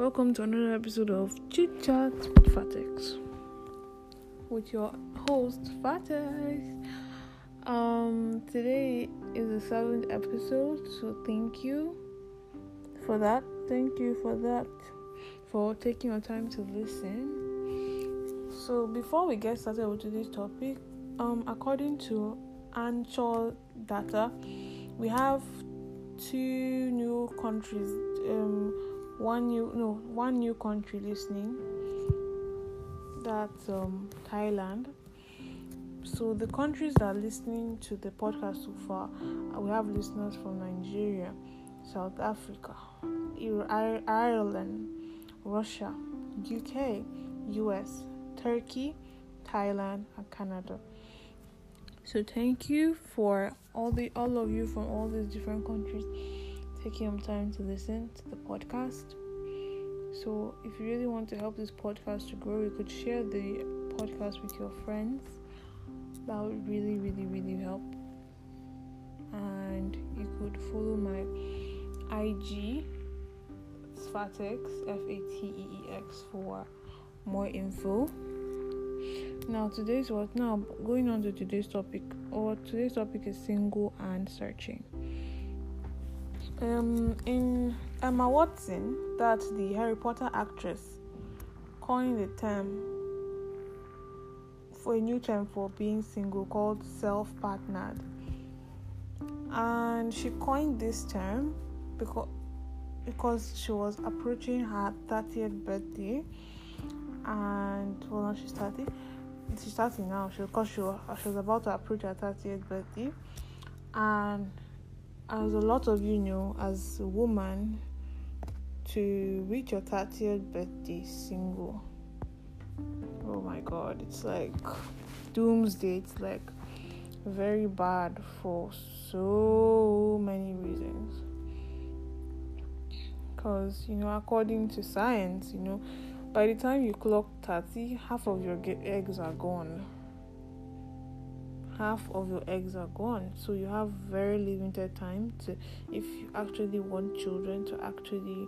Welcome to another episode of Chit Chat with Fateex with your host Fateex. Um, today is the seventh episode, so thank you for that. Thank you for that, for taking your time to listen. So, before we get started with today's topic, um, according to Anchor data, we have two new countries. Um, one new no one new country listening. That's um, Thailand. So the countries that are listening to the podcast so far, uh, we have listeners from Nigeria, South Africa, Ireland, Russia, UK, US, Turkey, Thailand, and Canada. So thank you for all the all of you from all these different countries taking your time to listen to the podcast. So if you really want to help this podcast to grow, you could share the podcast with your friends. That would really, really, really help. And you could follow my IG Fateex F A T E E X for more info. Now today's what now going on to today's topic or today's topic is single and searching. Um in Emma Watson, that's the Harry Potter actress, coined the term for a new term for being single called self-partnered. And she coined this term because because she was approaching her 30th birthday. And well now she's 30 she's starting now she because she she was about to approach her 30th birthday. And as a lot of you know as a woman to reach your 30th birthday single. Oh my god it's like doomsday. It's like very bad for so many reasons. Because you know according to science you know by the time you clock 30 half of your eggs are gone half of your eggs are gone. So you have very limited time to if you actually want children to actually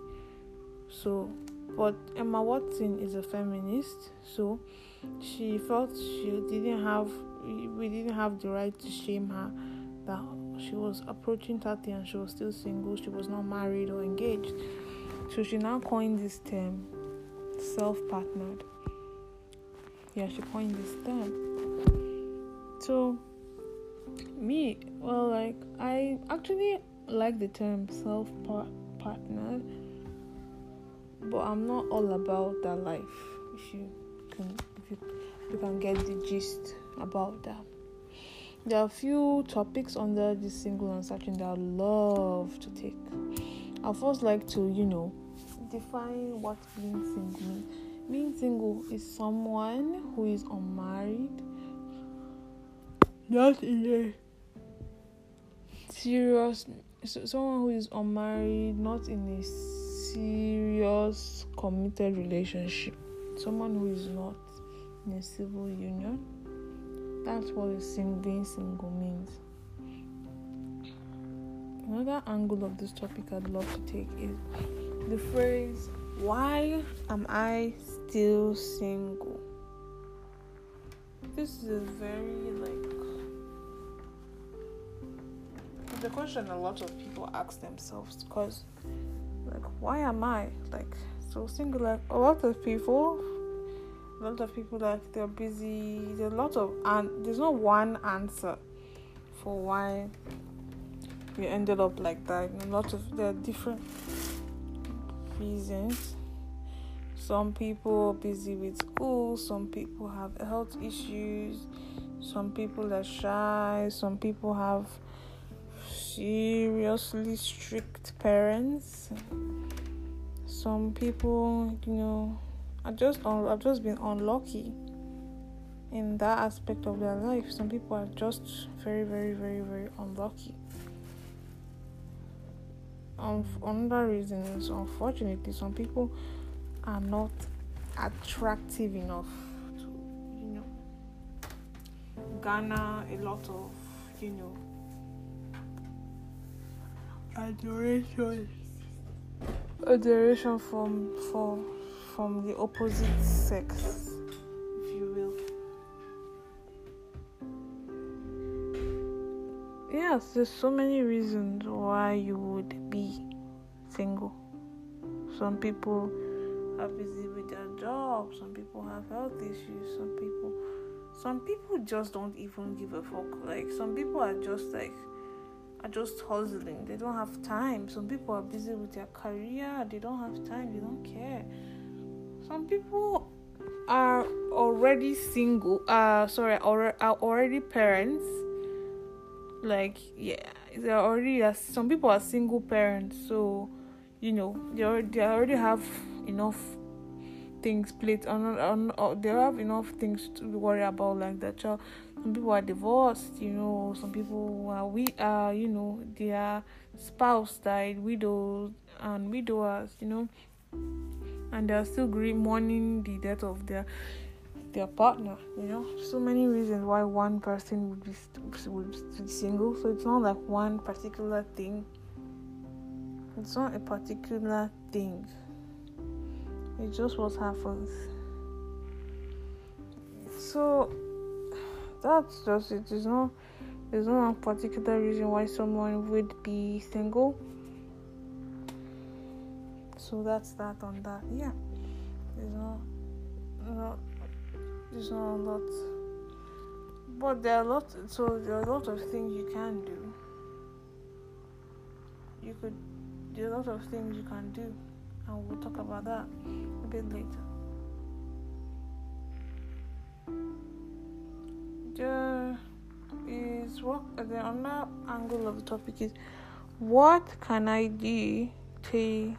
so but emma watson is a feminist so she felt she didn't have we didn't have the right to shame her that she was approaching 30 and she was still single she was not married or engaged. So she now coined this term self-partnered. Yeah she coined this term so me well like i actually like the term self partner, but i'm not all about that life if you can if you, you can get the gist about that there are a few topics under this single and searching that i love to take i first like to you know define what being single means. Being single is someone who is unmarried, not in a eh. serious, so someone who is unmarried, not in a serious committed relationship, someone who is not in a civil union. That's what being single means. Another angle of this topic I'd love to take is the phrase, Why am I still single? This is a very like a question a lot of people ask themselves because like why am I like so single like a lot of people a lot of people like they're busy there's a lot of and there's no one answer for why we ended up like that a lot of there are different reasons. Some people busy with school, some people have health issues, some people are shy, some people have seriously strict parents. Some people, you know, are just un- have just been unlucky in that aspect of their life. Some people are just very, very, very, very unlucky um, another reason is unfortunately some people are not attractive enough to you know garner a lot of you know adoration adoration from for from the opposite sex, if you will. Yes, there's so many reasons why you would be single. Some people are busy with their job, some people have health issues, some people some people just don't even give a fuck. Like some people are just like are just hustling. They don't have time. Some people are busy with their career. They don't have time. They don't care. Some people are already single. Uh, sorry, are already parents. Like yeah, they're already. Some people are single parents, so you know they already, they already have enough things plate on, on, on they have enough things to worry about like that child some people are divorced you know some people are we are you know their spouse died widows and widowers you know. And they're still mourning the death of their their partner you know. So many reasons why one person would be would be single. So it's not like one particular thing. It's not a particular thing. It's just what happens. So that's just it. There's no there's no particular reason why someone would be single. So that's that on that. Yeah. There's no no there's not a lot. But there are a lot so there are a lot of things you can do. You could there are a lot of things you can do and we'll talk about that a bit later. There is what the other angle of the topic is what can I do to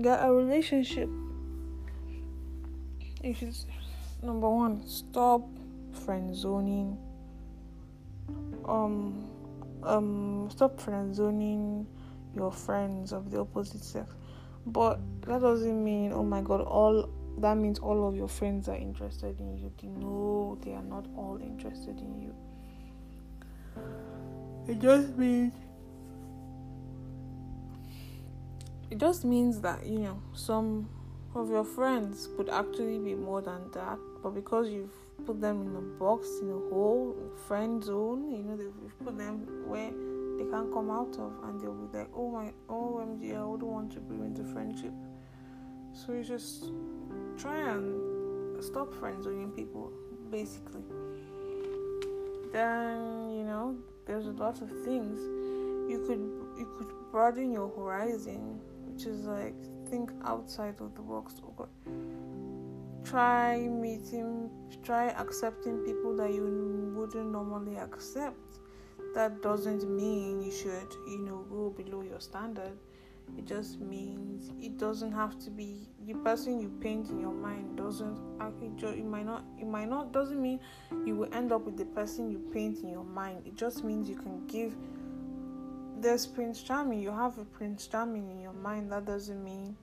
get a relationship? If it's number one, stop friend zoning. Um, um, stop friend zoning your friends of the opposite sex but that doesn't mean, oh my god, all that means all of your friends are interested in you. No, they are not all interested in you. It just means it just means that you know some of your friends could actually be more than that, but because you've put them in a box, in a hole, friend zone, you know, they've put them where they can't come out of and they'll be like, oh my, oh, OMG, I wouldn't want to ruin the friendship. So you just try and stop friends zoning people, basically. Then, you know, there's a lot of things. You could you could broaden your horizon, which is like think outside of the box. Oh try meeting, try accepting people that you wouldn't normally accept that doesn't mean you should, you know, go below your standard. It just means it doesn't have to be the person you paint in your mind doesn't actually it might not it might not doesn't mean you will end up with the person you paint in your mind. It just means you can give there's Prince Charming, you have a Prince Charming in your mind. That doesn't mean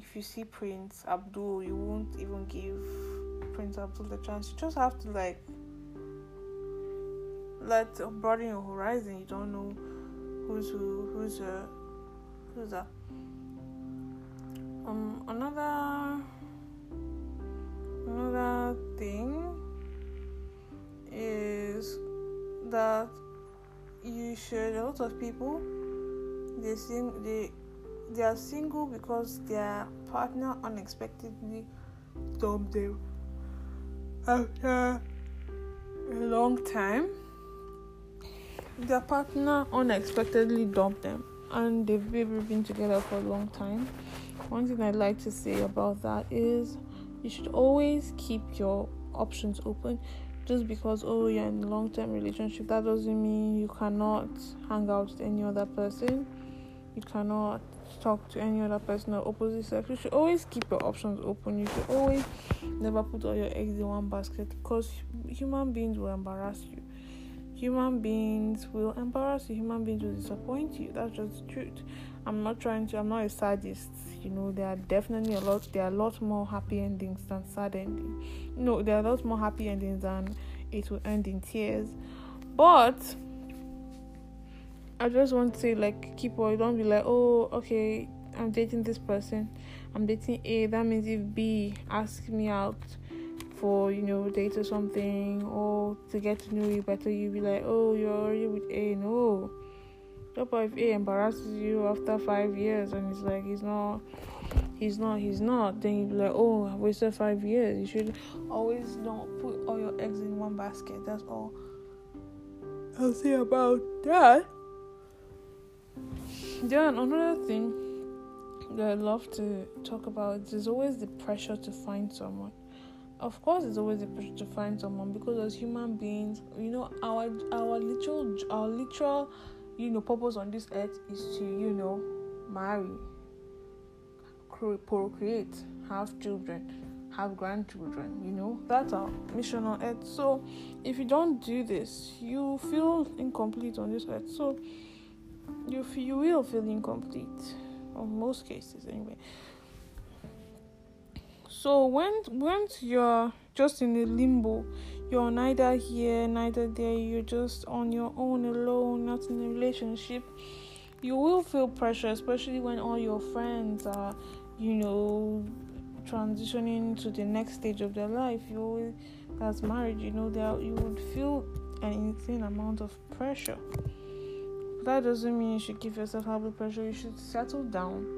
if you see Prince Abdul, you won't even give Prince Abdul the chance. You just have to like let broaden your horizon. You don't know who's who, who's uh, that. Um, another another thing is that you should. A lot of people they sing they they are single because their partner unexpectedly dumped them after a long time their partner unexpectedly dumped them and they've been together for a long time. One thing I'd like to say about that is you should always keep your options open. Just because oh you're in a long term relationship, that doesn't mean you cannot hang out with any other person. You cannot talk to any other person or opposite sex. You should always keep your options open. You should always never put all your eggs in one basket because human beings will embarrass you human beings will embarrass you. Human beings will disappoint you. That's just the truth. I'm not trying to i'm not a sadist you know. There are definitely a lot there are a lot more happy endings than sad endings. No there are a lot more happy endings than it will end in tears. But i just want to say like keep on don't be like oh okay I'm dating this person, I'm dating A. That means if B asks me out for you know date or something or to get to know you better, you be like, oh, you're already with A. No. What if A embarrasses you after five years and it's like he's not, he's not, he's not? Then you'd be like, oh, I wasted five years. You should always not put all your eggs in one basket. That's all I'll say about that. Then another thing that I love to talk about is always the pressure to find someone. Of course, it's always a pressure to find someone because as human beings, you know, our our literal our literal, you know, purpose on this earth is to you know, marry, procreate, have children, have grandchildren. You know, that's our mission on earth. So, if you don't do this, you feel incomplete on this earth. So you you will feel incomplete in most cases anyway so when once you're just in a limbo you're neither here neither there you're just on your own alone not in a relationship you will feel pressure especially when all your friends are you know transitioning to the next stage of their life you always that's marriage you know that you would feel an insane amount of pressure that doesn't mean you should give yourself high pressure. You should settle down.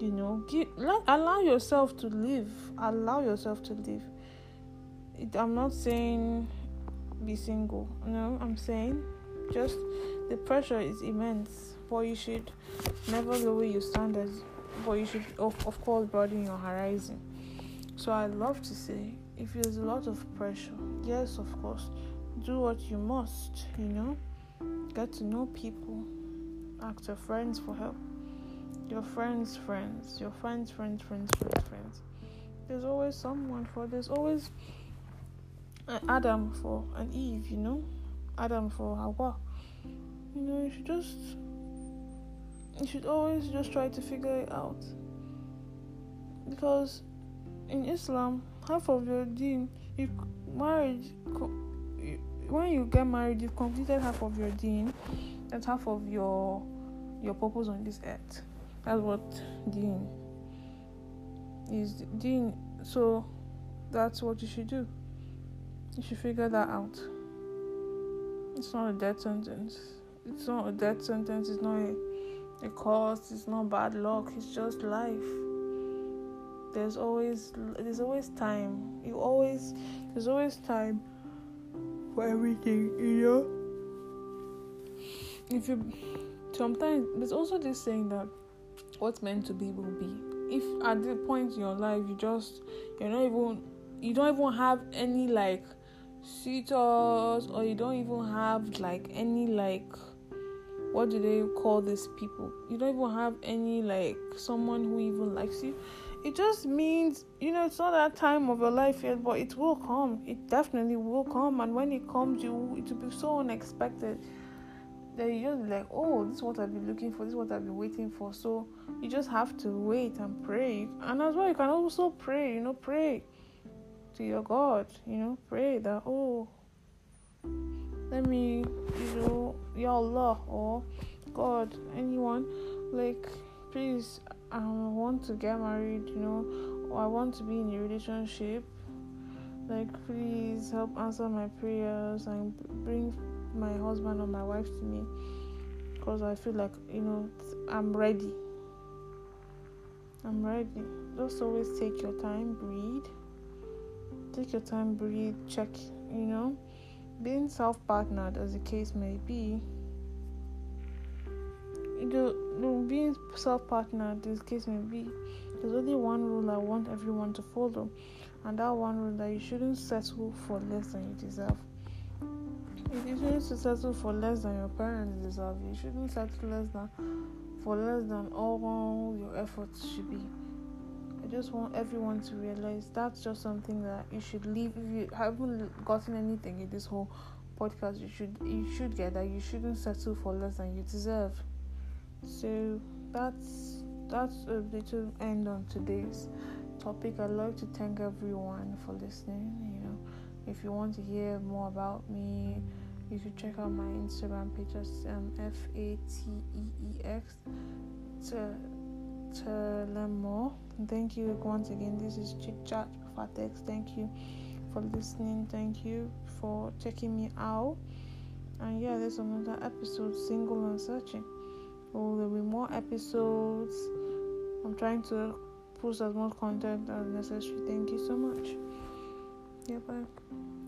You know, give, let, allow yourself to live. Allow yourself to live. It, I'm not saying be single. No, I'm saying just the pressure is immense. But you should never lower your standards. But you should, of, of course, broaden your horizon. So I love to say, if there's a lot of pressure, yes, of course, do what you must. You know Get to know people. Ask your friends for help. Your friends' friends. Your friends' friends, friends, friends, friends. There's always someone for. There's always an Adam for an Eve. You know, Adam for Hawa. You know, you should just. You should always just try to figure it out. Because in Islam, half of your deen, you marriage when you get married, you've completed half of your deen. That's half of your your purpose on this earth. That's what deen is. Deen. So that's what you should do. You should figure that out. It's not a death sentence. It's not a death sentence. It's not a, a cause. It's not bad luck. It's just life. There's always there's always time. You always there's always time for everything, you know. If you sometimes there's also this saying that what's meant to be will be. If at the point in your life you just you're not even you don't even have any like suitors or you don't even have like any like what do they call these people? You don't even have any like someone who even likes you it just means you know it's not that time of your life yet but it will come it definitely will come and when it comes you it will be so unexpected that you just like oh this is what i've been looking for this is what i've been waiting for. So you just have to wait and pray. And as well you can also pray you know pray to your god you know pray that oh let me you know ya allah or god anyone like please I want to get married, you know, or I want to be in a relationship, like please help answer my prayers and bring my husband or my wife to me because I feel like you know I'm ready. I'm ready. Just always take your time, breathe. Take your time, breathe, check, you know. Being self partnered, as the case may be, the, being self partnered as the case may be there's only one rule I want everyone to follow and that one rule that you shouldn't settle for less than you deserve. If you shouldn't settle for less than your parents deserve, you shouldn't settle less than for less than all your efforts should be. I just want everyone to realize that's just something that you should leave. If you haven't gotten anything in this whole podcast, you should you should get that you shouldn't settle for less than you deserve. So that's that's a little end on today's topic. I'd like to thank everyone for listening. You know, if you want to hear more about me, you should check out my Instagram page. That's um, F A T E E X. To to learn more. Thank you once again. This is Chit Chat Fateex. Thank you for listening. Thank you for checking me out. And yeah, there's another episode, Single and Searching. Oh, there'll be more episodes. I'm trying to post as much content as necessary. Thank you so much. Yeah, bye.